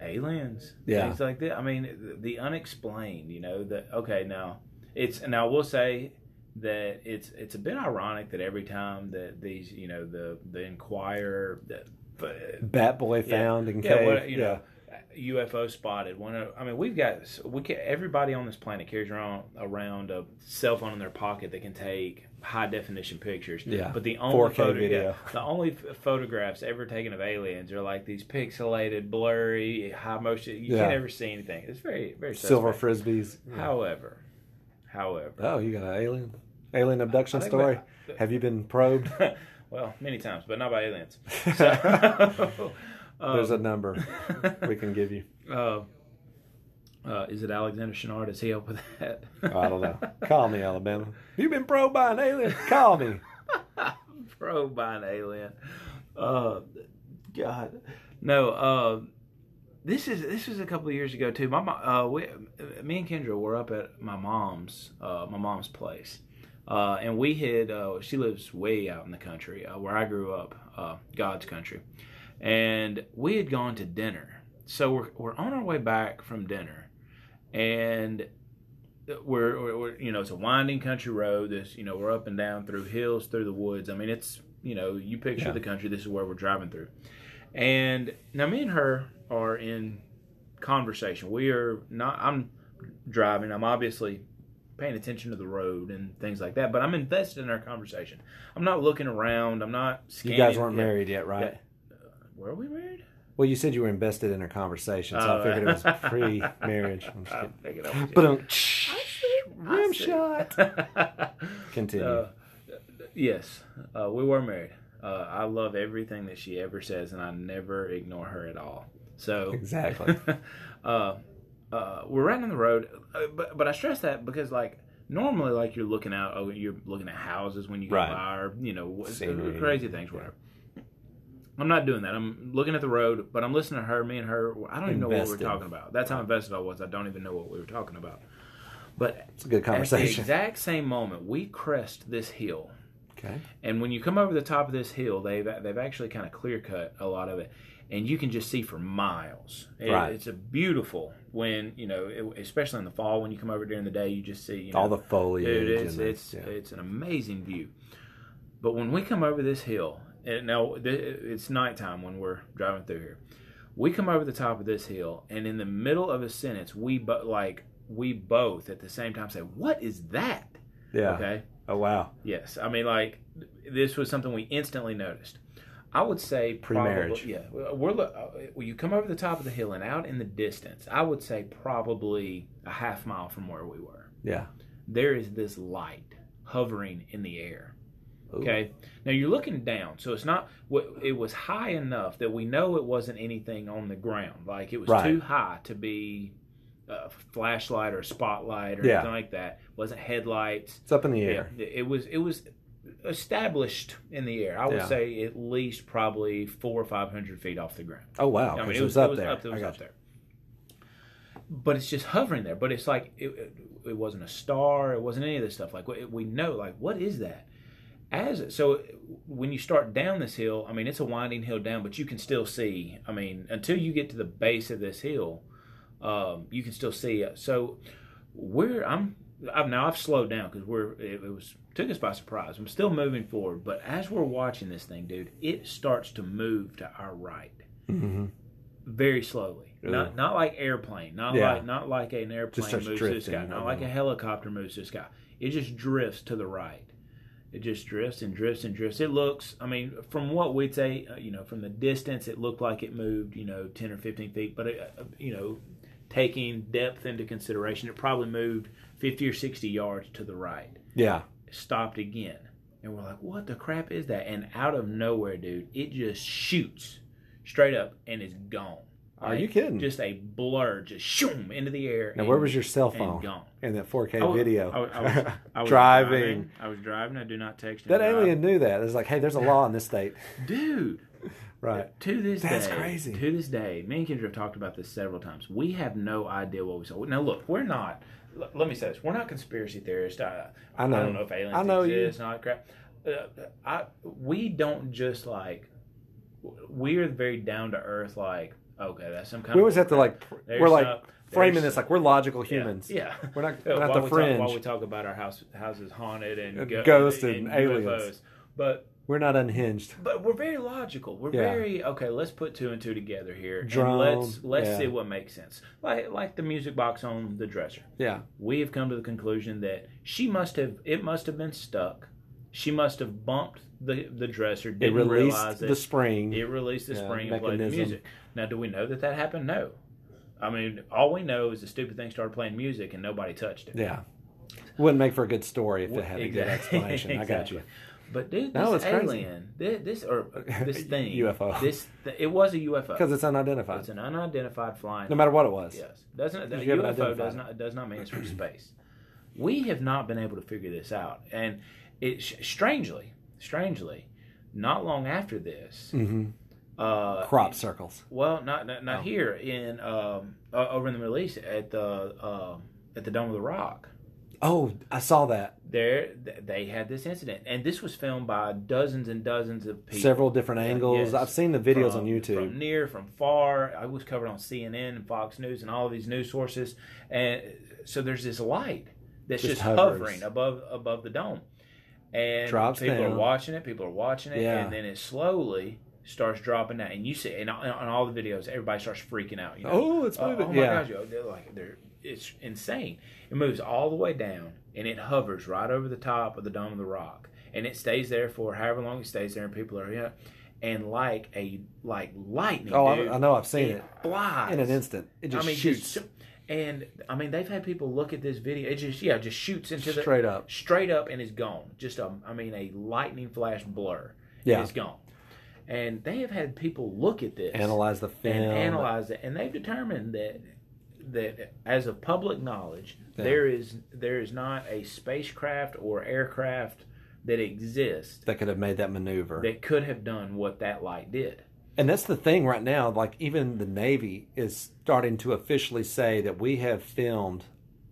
aliens. Yeah. Things like that. I mean, the, the unexplained. You know that. Okay, now it's now we'll say that it's it's a bit ironic that every time that these you know the the Enquirer that. Bat Boy Yeah. found in Yeah, cave. you yeah. UFO spotted. One, of, I mean, we've got we can, everybody on this planet carries around around a cell phone in their pocket that can take high definition pictures. Yeah. but the only 4K photo, video. yeah, the only photographs ever taken of aliens are like these pixelated, blurry, high motion. You Yeah. can't ever see anything. It's very very Silver suspect. frisbees. However, however, Oh, you got an alien alien abduction story? Have you been probed? well, many times, but not by aliens. So, There's a um, number we can give you. Uh, uh, is it Alexander Shunnarah? Does he help with that? I don't know. Call me, Alabama. You've been probed by an alien? Call me. Pro by an alien. Uh, God, no. Uh, this is this was a couple of years ago too. My uh, we, me and Kendra were up at my mom's uh, my mom's place, uh, and we had uh, she lives way out in the country uh, where I grew up, uh, God's country, and we had gone to dinner. So we're we're on our way back from dinner, and we're, we're, we're you know it's a winding country road. This you know we're up and down through hills, through the woods. I mean it's you know you picture Yeah. the country. This is where we're driving through, and now me and her are in conversation. We are not. I'm driving. I'm obviously paying attention to the road and things like that. But I'm invested in our conversation. I'm not looking around. I'm not. You guys weren't married yet, right? Were we married? Well, you said you were invested in our conversation, so Oh, I figured it was right. pre-marriage. I'm just kidding. I But um, rim see. shot. Continue. Uh, yes, uh, we were married. Uh, I love everything that she ever says, and I never ignore her at all. So Exactly. uh, uh, we're right on the road, uh, but but I stress that because like normally, like you're looking out, oh, you're looking at houses when you go Right. by, or you know, wh- Scenery. crazy things, whatever. I'm not doing that. I'm looking at the road, but I'm listening to her. Me and her. I don't even know what Invested. we're talking about. That's how invested I was. I don't even know what we were talking about. But It's a good at the conversation. exact same moment, we crest this hill, Okay. and when you come over the top of this hill, they've they've actually kind of clear cut a lot of it, and you can just see for miles. It- Right. It's a beautiful when you know, it, especially in the fall when you come over during the day, you just see you know, All the foliage. Dude, it's and the- it's yeah. it's an amazing view. But when we come over this hill, and now it's nighttime when we're driving through here. We come over the top of this hill, and in the middle of a sentence, we but like we both at the same time say, "What is that?" yeah. Okay. Oh wow. Yes, I mean like this was something we instantly noticed. I would say Pre-marriage. Yeah, we're lo- uh, you come over the top of the hill and out in the distance. I would say probably a half mile from where we were. Yeah. There is this light hovering in the air. Ooh. Okay. Now you're looking down, so it's not. what It was high enough that we know it wasn't anything on the ground. Like it was Right. too high to be a flashlight or a spotlight or Yeah. anything like that. It wasn't headlights. It's up in the air. Yeah, it was it was established in the air. I would Yeah. say at least probably four or five hundred feet off the ground. Oh wow. I mean, it it was, up it was there. up, it I was got up there. But it's just hovering there. But it's like it, it, it wasn't a star. It wasn't any of this stuff. Like we know, like what is that? As so when you start down this hill, I mean it's a winding hill down, but you can still see. I mean until you get to the base of this hill, um, you can still see it. So we're I'm I've, now I've slowed down because we're it, it was took us by surprise. I'm still moving forward, but as we're watching this thing, dude, it starts to move to our right Mm-hmm. very slowly. Not not like airplane, not Yeah. like not like an airplane moves to the sky, not like a helicopter moves to the sky. It just drifts to the right. It just drifts and drifts and drifts. It looks, I mean, from what we'd say, uh, you know, from the distance, it looked like it moved, you know, ten or fifteen feet. But it, uh, you know, taking depth into consideration, it probably moved fifty or sixty yards to the right Yeah. stopped again. And we're like, what the crap is that? And out of nowhere, dude, it just shoots straight up and is gone. Are you kidding? Just a blur, just shoom into the air. Now, and- where was your cell phone gone. in that 4K I was- video? I was, I was, I was Driving. I was driving. I do not text. That alien knew that. It's like, hey, there's a law in this state. dude. Right. To this That's day, That's crazy. To this day, me and Kendra have talked about this several times. We have no idea what we saw. Now, look, we're not. l- Let me say this: we're not conspiracy theorists. I, I know. I don't know if aliens I know exist all crap. Uh, I we don't just like. We're very down to earth. Like, okay, that's some kind. Of. We of always have to like, There's we're like some- framing this like we're logical humans. Yeah. We're not, Yeah, we're not while the we fringe. Talk, while we talk about our house, houses haunted and, And go- ghosts and UFOs. aliens. but we're not unhinged. but we're very logical. We're Yeah. very okay. Let's put two and two together here, and let's let's yeah. see what makes sense. Like like the music box on the dresser. Yeah. We have come to the conclusion that she must have it must have been stuck. She must have bumped the the dresser. It Didn't released realize the spring. It released the Yeah, spring and played the mechanism. music. Now, do we know that that happened? No. I mean, all we know is the stupid thing started playing music and nobody touched it. yeah. Wouldn't make for a good story if it had a good Exactly. explanation. I got you. But dude, this No, it's alien, this, this or this thing, UFO. this th- it was a UFO. Because it's unidentified. It's an unidentified flying. no matter what it was. Yes, doesn't the UFO does it. not does not mean it's from space. We have not been able to figure this out, and it strangely, strangely, not long after this, hmm uh, Crop circles. Well, not not, not Oh. here in um, uh, over in the Middle East at the uh, at the Dome of the Rock. Oh, I saw that. There, they had this incident, and this was filmed by dozens and dozens of people. Several different angles. yes. I've seen the videos From- on YouTube. From near, from far. I was covered on CNN and Fox News and all of these news sources. And so there's this light that's Just just, hovering above above the dome. And Drops people down. are watching it, people are watching it, Yeah. and then it slowly starts dropping that, And you see, and on, on all the videos, everybody starts freaking out. You know? Oh, it's Oh, moving. oh my yeah. gosh, yo, they're like they're it's insane. It moves all the way down and it hovers right over the top of the dome of the rock, and it stays there for however long it stays there, and people are you know, and like a like lightning. Oh, dude, I, know. I've seen it flies in an instant. It just I mean, shoots just and I mean they've had people look at this video. It just yeah, just shoots into the straight up. straight up and is gone. Just a, I mean, a lightning flash blur. Yeah. it's gone. And they have had people look at this Analyze the film. and analyze it, and they've determined that that as of public knowledge, Yeah. there is there is not a spacecraft or aircraft that exists that could have made that maneuver. that could have done what that light did. And that's the thing right now. Like even the Navy is starting to officially say that we have filmed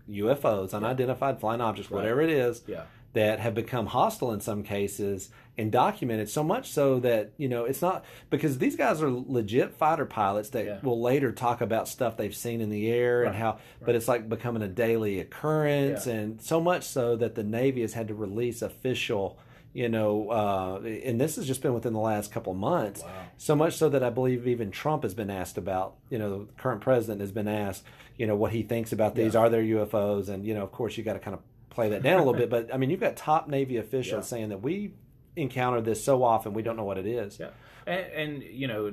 UFOs, unidentified flying objects, Right. whatever it is, Yeah. that have become hostile in some cases and documented so much so that you know it's not because these guys are legit fighter pilots that Yeah. will later talk about stuff they've seen in the air and Right, how but it's like becoming a daily occurrence Yeah. and so much so that the navy has had to release official you know uh, and this has just been within the last couple of months Wow. so much so that I believe even Trump has been asked about, you know, the current president has been asked, you know, what he thinks about these. Yeah. Are there UFOs? And, you know, of course, you got to kind of play that down a little bit. But, I mean, you've got top Navy officials Yeah. saying that we encounter this so often, we don't know what it is. Yeah. And, and you know,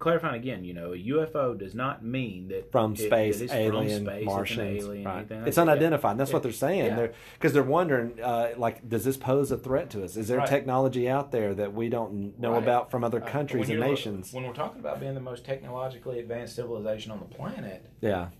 clarifying again, you know, a UFO does not mean that From it- space, that it's alien, from space, Martians, alien, right? like It's that. unidentified. That's Yeah. what they're saying. Yeah. They're because they're wondering, uh, like, does this pose a threat to us? Is there Right. technology out there that we don't know Right. about from other Uh, countries when and nations? When we're talking about being the most technologically advanced civilization on the planet, Yeah,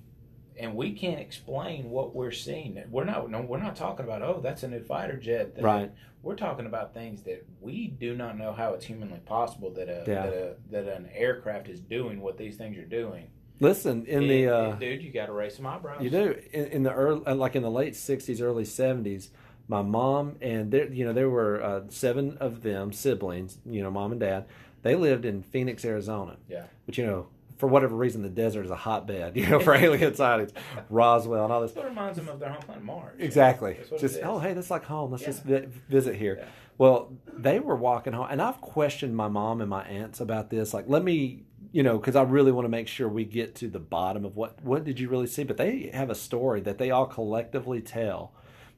and we can't explain what we're seeing, we're not. No, we're not talking about. Oh, that's a new fighter jet. that- Right. We're talking about things that we do not know how it's humanly possible that a Yeah. that a that an aircraft is doing what these things are doing. listen in And- the. Uh, and, dude, you got to raise some eyebrows. You do in, in the early, uh, like in the late '60s, early '70s. my mom and there, you know, there were uh, seven of them siblings. You know, mom and dad. They lived in Phoenix, Arizona. Yeah. But you know, for whatever reason, the desert is a hotbed. You know, for alien sightings, Roswell and all this. What reminds them of their home planet Mars. Exactly. Just oh hey, that's like home. Let's Yeah. just vi- visit here. Yeah. Well, they were walking home, and I've questioned my mom and my aunts about this. Like, let me, you know, because I really want to make sure we get to the bottom of what what did you really see. But they have a story that they all collectively tell.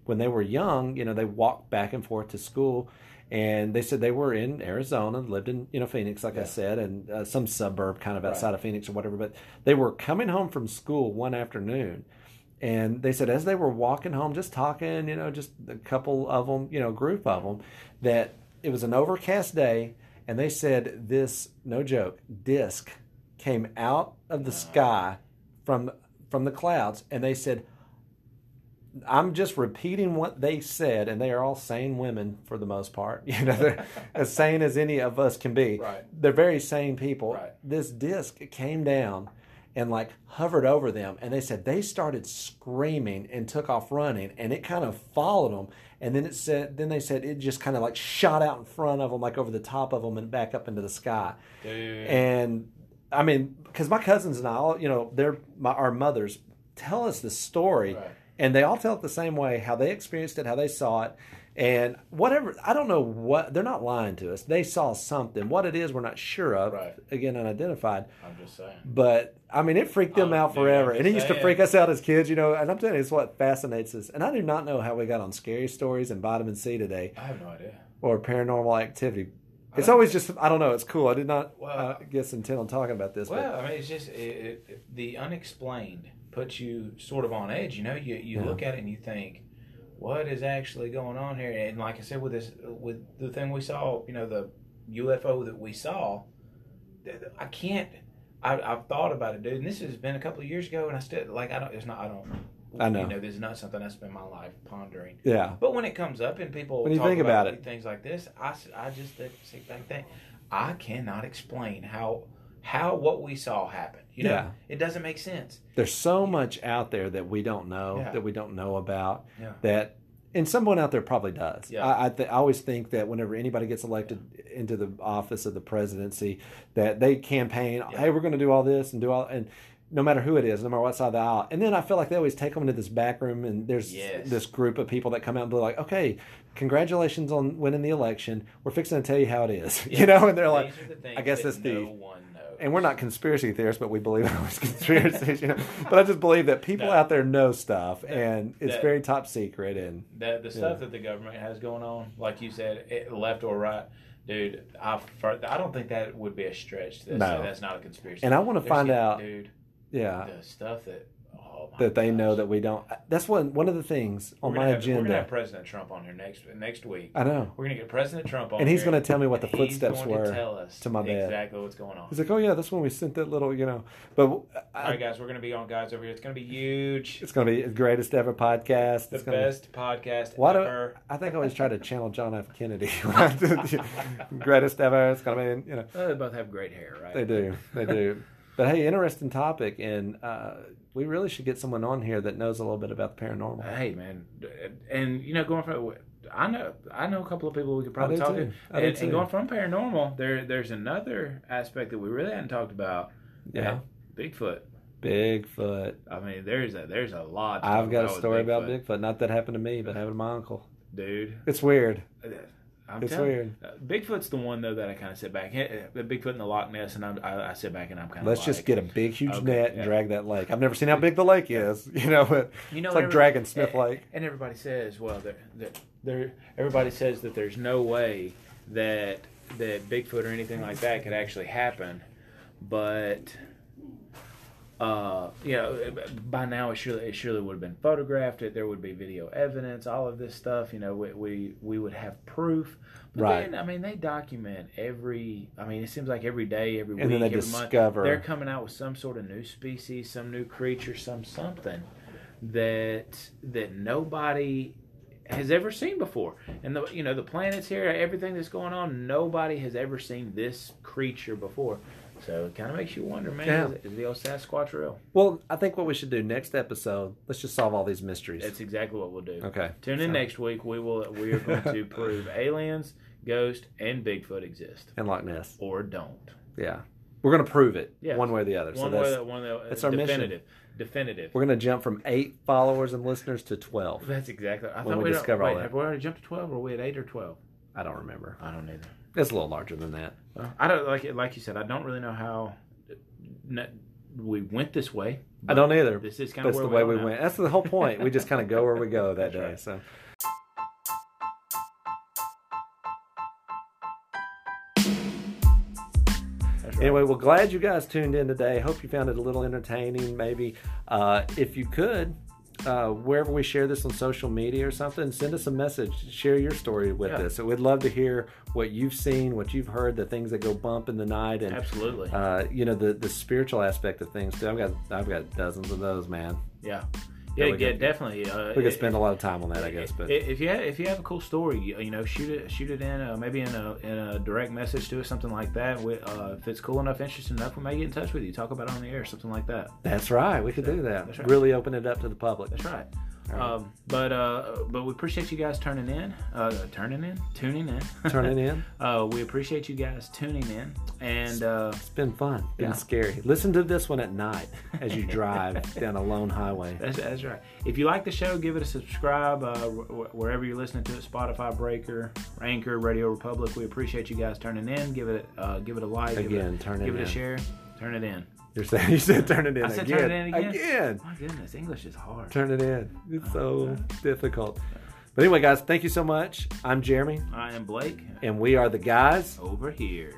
When they were young, you know, they walked back and forth to school, and they said they were in Arizona, lived in you know Phoenix, like I said, and uh, some suburb kind of Right. outside of Phoenix or whatever. But they were coming home from school one afternoon and they said as they were walking home, just talking, you know, just a couple of them, you know, group of them, that it was an overcast day, and they said this, no joke, disc came out of the sky from from the clouds, and they said, I'm just repeating what they said, and they are all sane women for the most part. You know, they're as sane as any of us can be. Right. They're very sane people. Right. This disc came down and like hovered over them, and they said they started screaming and took off running, and it kind of followed them. And then it said, then they said it just kind of like shot out in front of them, like over the top of them, and back up into the sky. And I mean, because my cousins and I, all you know, they're my, our mothers tell us the story, Right. And they all tell it the same way, how they experienced it, how they saw it, and whatever. I don't know what they're not lying to us. They saw something. What it is, we're not sure of. Right. Again, unidentified. I'm just saying. But I mean, it freaked them Oh, out forever, I'm and it used to freak us out as kids, you know. And I'm telling you, it's what fascinates us. And I do not know how we got on scary stories and vitamin C today, I have no idea. or paranormal activity. It's always just I don't know. It's cool. I did not Well- uh, guess intent on talking about this. Well, I mean, it's just it, it, the unexplained puts you sort of on edge. You know, you you Yeah. look at it and you think, what is actually going on here? And like I said, with this, with the thing we saw, you know, the UFO that we saw, I can't. I, I've thought about it, dude. And this has been a couple of years ago, and I still like I don't. It's not. I don't. I know. You know, this is not something I spend my life pondering. yeah, But when it comes up and people When you talk think about it. things like this, I, I just think, back think, I cannot explain how how what we saw happened. You know, Yeah. it doesn't make sense. there's so much out there that we don't know Yeah. that we don't know about Yeah. that. And someone out there probably does. Yeah. I I, th- I always think that whenever anybody gets elected into the office of the presidency, that they campaign, Yeah. "Hey, we're going to do all this and do all," and no matter who it is, no matter what side of the aisle. And then I feel like they always take them into this back room, and there's Yes. this group of people that come out and be like, "Okay, congratulations on winning the election. We're fixing to tell you how it is," you know. And they're like, These are the I guess that that's the- no one knows. And we're not conspiracy theorists, but we believe in those conspiracies, you know. But I just believe that people No. out there know stuff, and it's that- very top secret. And the the stuff that the government has going on, like you said, it, left or right. Dude, I I don't think that would be a stretch. To No. that's not a conspiracy. and I want to find out, dude, yeah, the stuff that oh that they know that we don't. That's one one of the things on We're my gonna have, We're gonna agenda. have President Trump on here next next week. I know, We're gonna get President Trump on, and he's here, going to tell me what the he's footsteps going were. To tell us to my bed. exactly what's going on. He's like, oh yeah, that's when we sent that little, you know. But All I, right, guys, we're gonna be on guys over here. It's gonna be huge. it's going to be the greatest ever podcast. the It's gonna, best podcast Why do- ever. I think I always try to channel John F. Kennedy. when I do the greatest ever. It's going to be, you know. Oh, they both have great hair, right? They do. They do. But hey, interesting topic, and uh, we really should get someone on here that knows a little bit about the paranormal. Hey, man, and you know, going from I know I know a couple of people we could probably talk too. to, and, and going from paranormal, there there's another aspect that we really hadn't talked about. Yeah, Bigfoot. Bigfoot. I mean, there's a there's a lot. I've got a about with story about Bigfoot. Not that happened to me, but happened to my uncle. dude. It's weird. Uh, I'm It's telling weird. Uh, Bigfoot's the one though that I kind of sit back. The Bigfoot in the Loch Ness, and I'm, I, I sit back and I'm kind of. Let's like, just get a big, huge Okay, net and yeah. drag that lake. I've never seen how big the lake is, you know, but You know, it's like Dragon Smith Lake. And everybody says, well, there, there, everybody says that there's no way that that Bigfoot or anything like that could actually happen, but. Uh, you know, by now it surely it surely would have been photographed. It there would be video evidence, all of this stuff. You know, we we, we would have proof. But Right. then, I mean, they document every. I mean, it seems like every day, every And week, then they every discover- month, they're coming out with some sort of new species, some new creature, some something that that nobody has ever seen before. And the you know the planets here, everything that's going on, nobody has ever seen this creature before. So it kind of makes you wonder, man. Yeah. Is, is the old Sasquatch real? Well, I think what we should do next episode, let's just solve all these mysteries. That's exactly what we'll do. okay. Tune in So- next week. We will. We are going to prove aliens, ghosts, and Bigfoot exist, And Loch Ness. or don't. Yeah. We're going to prove it Yeah. one way or the other. One so that's, way, one way, that's our mission. definitive. Definitive. we're going to jump from eight followers and listeners to 12. That's exactly. I When thought we we discover all wait, that. Have we already jumped to twelve, or are we at eight or twelve? I don't remember. I don't either. It's a little larger than that. Well, I don't like it. Like you said, I don't really know how we went this way. I don't either. This is kind of That's where the way we now. went. That's the whole point. We just kind of go where we go that That's day. right. So. Right. Anyway, well, glad you guys tuned in today. Hope you found it a little entertaining. Maybe uh, if you could, uh, wherever we share this on social media or something, send us a message. Share your story with Yeah. us. So we'd love to hear what you've seen, what you've heard, the things that go bump in the night, and absolutely. uh, you know the the spiritual aspect of things too. I've got I've got dozens of those, man. yeah, Yeah, yeah, could- definitely. Uh, We could it- spend a lot of time on that, I guess. But if you have, if you have a cool story, you, you know, shoot it shoot it in uh, maybe in a in a direct message to us, something like that. We, uh, if it's cool enough, interesting enough, we may get in touch with you, talk about it on the air, something like that. that's right. We could do that. That's right. Really open it up to the public. That's right. Um, but uh, but we appreciate you guys turning in, uh, turning in, tuning in, Turning in. Uh, we appreciate you guys tuning in, and uh, It's been fun. Been Yeah. scary. Listen to this one at night as you drive down a lone highway. that's, that's right. If you like the show, give it a subscribe uh, wh- wherever you're listening to it: Spotify, Breaker, Anchor, Radio Republic. We appreciate you guys turning in. Give it uh, give it a like. give it, Again, turn it give it a share. Turn it in. You're saying you said turn it in I said again. turn it in again? Again. My goodness, English is hard. Turn it in. It's so Oh, difficult. But anyway, guys, thank you so much. I'm Jeremy, I am Blake and we are the guys. over here.